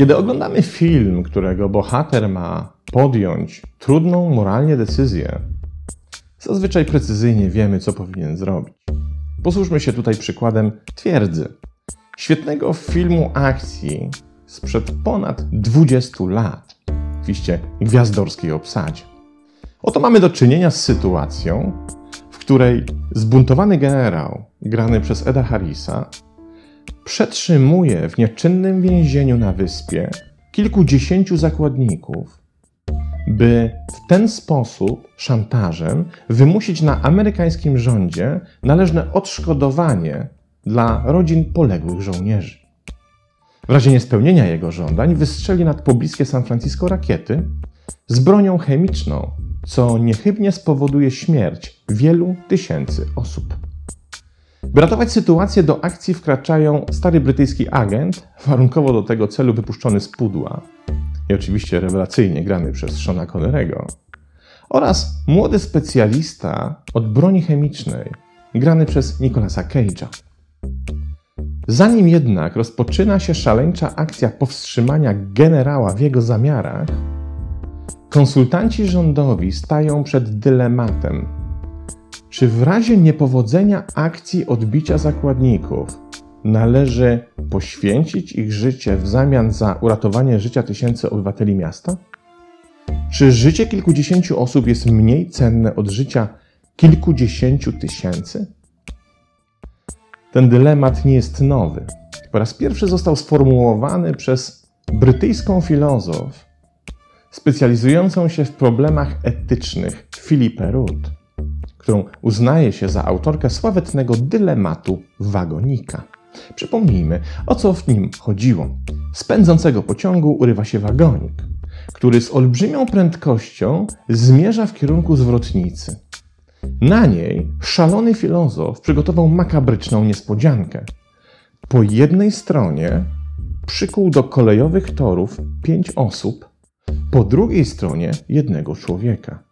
Kiedy oglądamy film, którego bohater ma podjąć trudną moralnie decyzję, zazwyczaj precyzyjnie wiemy, co powinien zrobić. Posłuchajmy się tutaj przykładem twierdzy. Świetnego filmu akcji sprzed ponad 20 lat, oczywiście gwiazdorskiej obsadzie. Oto mamy do czynienia z sytuacją, w której zbuntowany generał, grany przez Eda Harrisa, przetrzymuje w nieczynnym więzieniu na wyspie kilkudziesięciu zakładników, by w ten sposób, szantażem, wymusić na amerykańskim rządzie należne odszkodowanie dla rodzin poległych żołnierzy. W razie niespełnienia jego żądań wystrzeli nad pobliskie San Francisco rakiety z bronią chemiczną, co niechybnie spowoduje śmierć wielu tysięcy osób. By ratować sytuację, do akcji wkraczają stary brytyjski agent, warunkowo do tego celu wypuszczony z pudła i oczywiście rewelacyjnie grany przez Shona Connerego, oraz młody specjalista od broni chemicznej, grany przez Nicolasa Cage'a. Zanim jednak rozpoczyna się szaleńcza akcja powstrzymania generała w jego zamiarach, konsultanci rządowi stają przed dylematem, czy w razie niepowodzenia akcji odbicia zakładników należy poświęcić ich życie w zamian za uratowanie życia tysięcy obywateli miasta? Czy życie kilkudziesięciu osób jest mniej cenne od życia kilkudziesięciu tysięcy? Ten dylemat nie jest nowy. Po raz pierwszy został sformułowany przez brytyjską filozof specjalizującą się w problemach etycznych Philipę Root, którą uznaje się za autorkę sławetnego dylematu wagonika. Przypomnijmy, o co w nim chodziło. Z pędzącego pociągu urywa się wagonik, który z olbrzymią prędkością zmierza w kierunku zwrotnicy. Na niej szalony filozof przygotował makabryczną niespodziankę. Po jednej stronie przykuł do kolejowych torów pięć osób, po drugiej stronie jednego człowieka.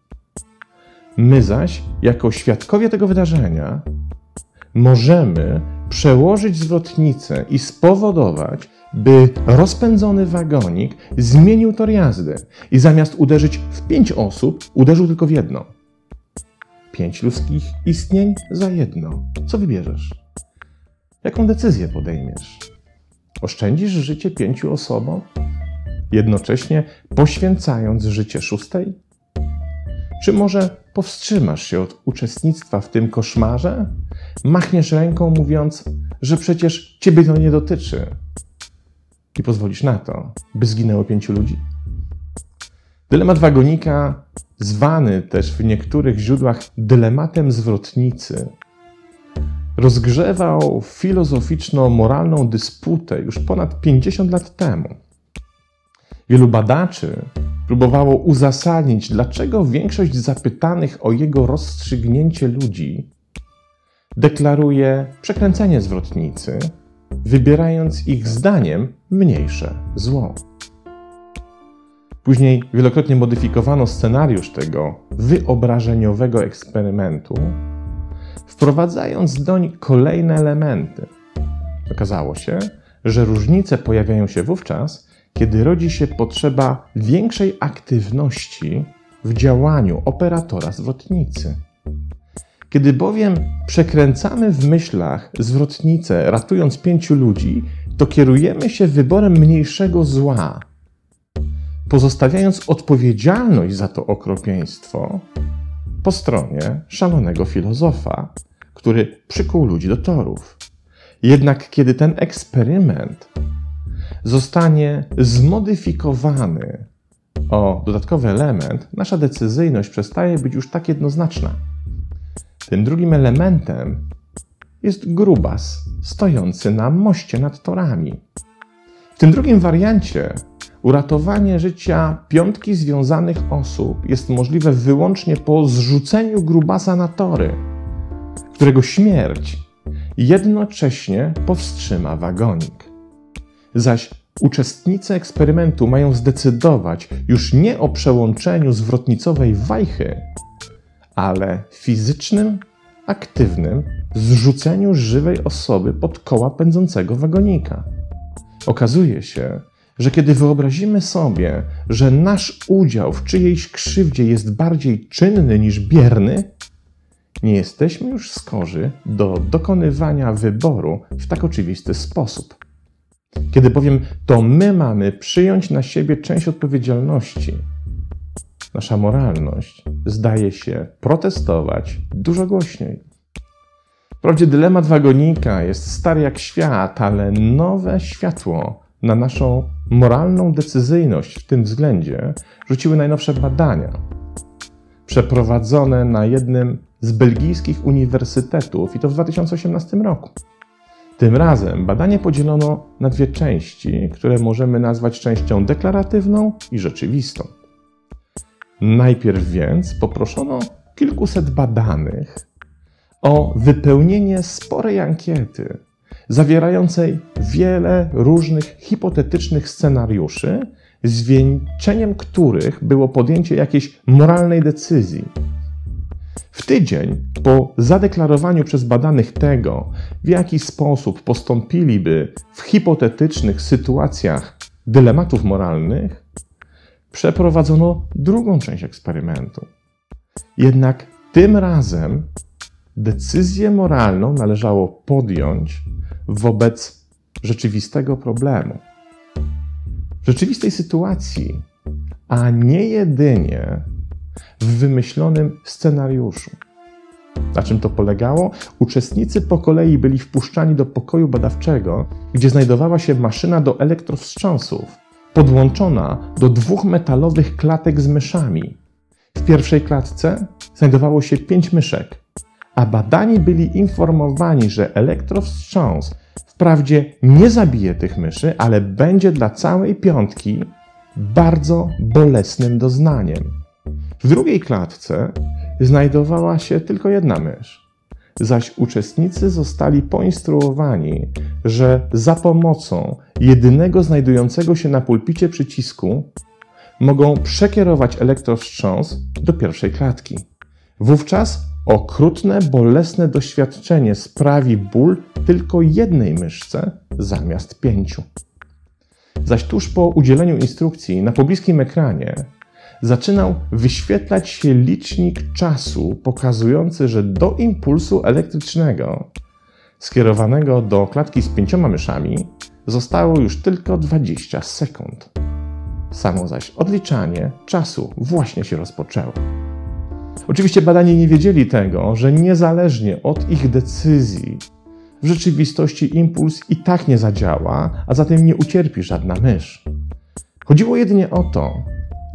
My zaś, jako świadkowie tego wydarzenia, możemy przełożyć zwrotnicę i spowodować, by rozpędzony wagonik zmienił tor jazdy i zamiast uderzyć w pięć osób, uderzył tylko w jedno. Pięć ludzkich istnień za jedno. Co wybierzesz? Jaką decyzję podejmiesz? Oszczędzisz życie pięciu osobom, jednocześnie poświęcając życie szóstej? Czy może powstrzymasz się od uczestnictwa w tym koszmarze? Machniesz ręką, mówiąc, że przecież ciebie to nie dotyczy i pozwolisz na to, by zginęło pięciu ludzi? Dylemat wagonika, zwany też w niektórych źródłach dylematem zwrotnicy, rozgrzewał filozoficzno-moralną dysputę już ponad 50 lat temu. Wielu badaczy próbowało uzasadnić, dlaczego większość zapytanych o jego rozstrzygnięcie ludzi deklaruje przekręcenie zwrotnicy, wybierając ich zdaniem mniejsze zło. Później wielokrotnie modyfikowano scenariusz tego wyobrażeniowego eksperymentu, wprowadzając doń kolejne elementy. Okazało się, że różnice pojawiają się wówczas, kiedy rodzi się potrzeba większej aktywności w działaniu operatora zwrotnicy. Kiedy bowiem przekręcamy w myślach zwrotnicę, ratując pięciu ludzi, to kierujemy się wyborem mniejszego zła, pozostawiając odpowiedzialność za to okropieństwo po stronie szalonego filozofa, który przykuł ludzi do torów. Jednak kiedy ten eksperyment zostanie zmodyfikowany o dodatkowy element, nasza decyzyjność przestaje być już tak jednoznaczna. Tym drugim elementem jest grubas stojący na moście nad torami. W tym drugim wariancie uratowanie życia piątki związanych osób jest możliwe wyłącznie po zrzuceniu grubasa na tory, którego śmierć jednocześnie powstrzyma wagonik. Zaś uczestnicy eksperymentu mają zdecydować już nie o przełączeniu zwrotnicowej wajchy, ale fizycznym, aktywnym zrzuceniu żywej osoby pod koła pędzącego wagonika. Okazuje się, że kiedy wyobrazimy sobie, że nasz udział w czyjejś krzywdzie jest bardziej czynny niż bierny, nie jesteśmy już skorzy do dokonywania wyboru w tak oczywisty sposób. Kiedy bowiem to my mamy przyjąć na siebie część odpowiedzialności, nasza moralność zdaje się protestować dużo głośniej. Wprawdzie dylemat wagonika jest stary jak świat, ale nowe światło na naszą moralną decyzyjność w tym względzie rzuciły najnowsze badania przeprowadzone na jednym z belgijskich uniwersytetów i to w 2018 roku. Tym razem badanie podzielono na dwie części, które możemy nazwać częścią deklaratywną i rzeczywistą. Najpierw więc poproszono kilkuset badanych o wypełnienie sporej ankiety zawierającej wiele różnych hipotetycznych scenariuszy, zwieńczeniem których było podjęcie jakiejś moralnej decyzji. Tydzień po zadeklarowaniu przez badanych tego, w jaki sposób postąpiliby w hipotetycznych sytuacjach dylematów moralnych, przeprowadzono drugą część eksperymentu. Jednak tym razem decyzję moralną należało podjąć wobec rzeczywistego problemu. W rzeczywistej sytuacji, a nie jedynie w wymyślonym scenariuszu. Na czym to polegało? Uczestnicy po kolei byli wpuszczani do pokoju badawczego, gdzie znajdowała się maszyna do elektrowstrząsów, podłączona do dwóch metalowych klatek z myszami. W pierwszej klatce znajdowało się pięć myszek, a badani byli informowani, że elektrowstrząs wprawdzie nie zabije tych myszy, ale będzie dla całej piątki bardzo bolesnym doznaniem. W drugiej klatce znajdowała się tylko jedna mysz, zaś uczestnicy zostali poinstruowani, że za pomocą jedynego znajdującego się na pulpicie przycisku mogą przekierować elektrowstrząs do pierwszej klatki. Wówczas okrutne, bolesne doświadczenie sprawi ból tylko jednej myszce zamiast pięciu. Zaś tuż po udzieleniu instrukcji na pobliskim ekranie zaczynał wyświetlać się licznik czasu pokazujący, że do impulsu elektrycznego skierowanego do klatki z pięcioma myszami zostało już tylko 20 sekund. Samo zaś odliczanie czasu właśnie się rozpoczęło. Oczywiście badani nie wiedzieli tego, że niezależnie od ich decyzji, w rzeczywistości impuls i tak nie zadziała, a zatem nie ucierpi żadna mysz. Chodziło jedynie o to,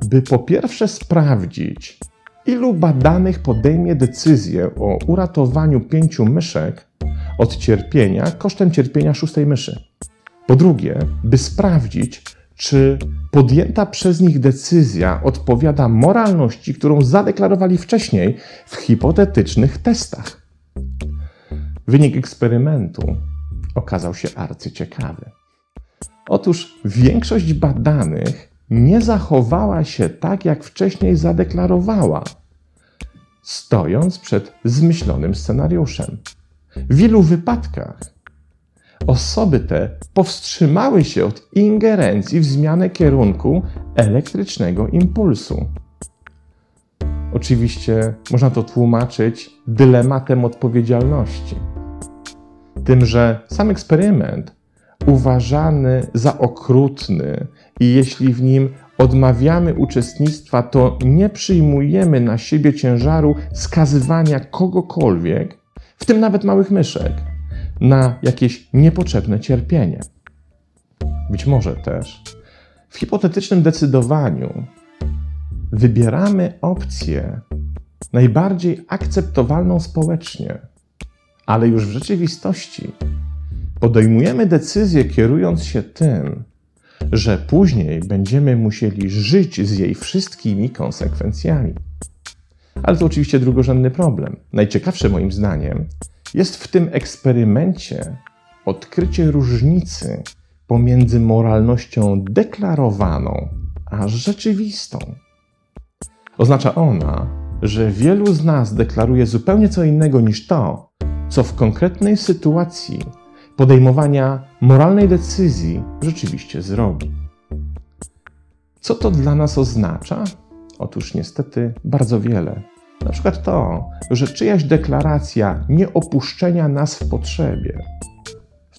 by po pierwsze sprawdzić, ilu badanych podejmie decyzję o uratowaniu pięciu myszek od cierpienia kosztem cierpienia szóstej myszy. Po drugie, by sprawdzić, czy podjęta przez nich decyzja odpowiada moralności, którą zadeklarowali wcześniej w hipotetycznych testach. Wynik eksperymentu okazał się arcyciekawy. Otóż większość badanych nie zachowała się tak, jak wcześniej zadeklarowała, stojąc przed zmyślonym scenariuszem. W wielu wypadkach osoby te powstrzymały się od ingerencji w zmianę kierunku elektrycznego impulsu. Oczywiście można to tłumaczyć dylematem odpowiedzialności. Tym, że sam eksperyment uważany za okrutny i jeśli w nim odmawiamy uczestnictwa, to nie przyjmujemy na siebie ciężaru skazywania kogokolwiek, w tym nawet małych myszek, na jakieś niepotrzebne cierpienie. Być może też w hipotetycznym decydowaniu wybieramy opcję najbardziej akceptowalną społecznie, ale już w rzeczywistości podejmujemy decyzję kierując się tym, że później będziemy musieli żyć z jej wszystkimi konsekwencjami. Ale to oczywiście drugorzędny problem. Najciekawsze moim zdaniem jest w tym eksperymencie odkrycie różnicy pomiędzy moralnością deklarowaną a rzeczywistą. Oznacza ona, że wielu z nas deklaruje zupełnie co innego niż to, co w konkretnej sytuacji podejmowania moralnej decyzji rzeczywiście zrobi. Co to dla nas oznacza? Otóż niestety bardzo wiele. Na przykład to, że czyjaś deklaracja nieopuszczenia nas w potrzebie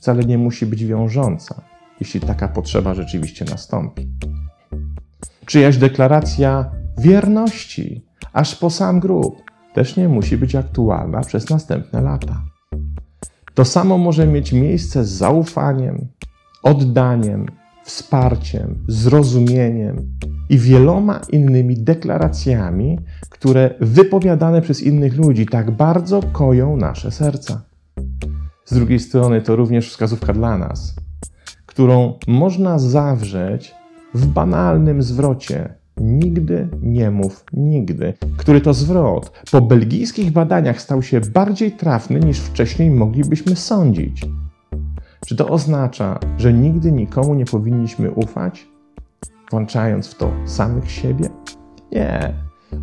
wcale nie musi być wiążąca, jeśli taka potrzeba rzeczywiście nastąpi. Czyjaś deklaracja wierności aż po sam grób też nie musi być aktualna przez następne lata. To samo może mieć miejsce z zaufaniem, oddaniem, wsparciem, zrozumieniem i wieloma innymi deklaracjami, które wypowiadane przez innych ludzi tak bardzo koją nasze serca. Z drugiej strony to również wskazówka dla nas, którą można zawrzeć w banalnym zwrocie Nigdy nie mów nigdy, który to zwrot po belgijskich badaniach stał się bardziej trafny niż wcześniej moglibyśmy sądzić. Czy to oznacza, że nigdy nikomu nie powinniśmy ufać, włączając w to samych siebie? Nie.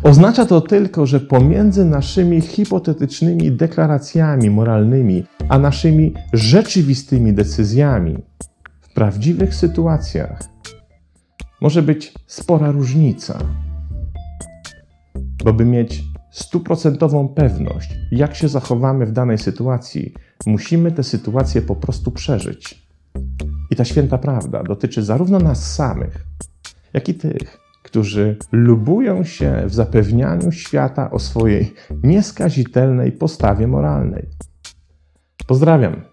Oznacza to tylko, że pomiędzy naszymi hipotetycznymi deklaracjami moralnymi a naszymi rzeczywistymi decyzjami w prawdziwych sytuacjach może być spora różnica. Bo by mieć stuprocentową pewność, jak się zachowamy w danej sytuacji, musimy tę sytuację po prostu przeżyć. I ta święta prawda dotyczy zarówno nas samych, jak i tych, którzy lubują się w zapewnianiu świata o swojej nieskazitelnej postawie moralnej. Pozdrawiam.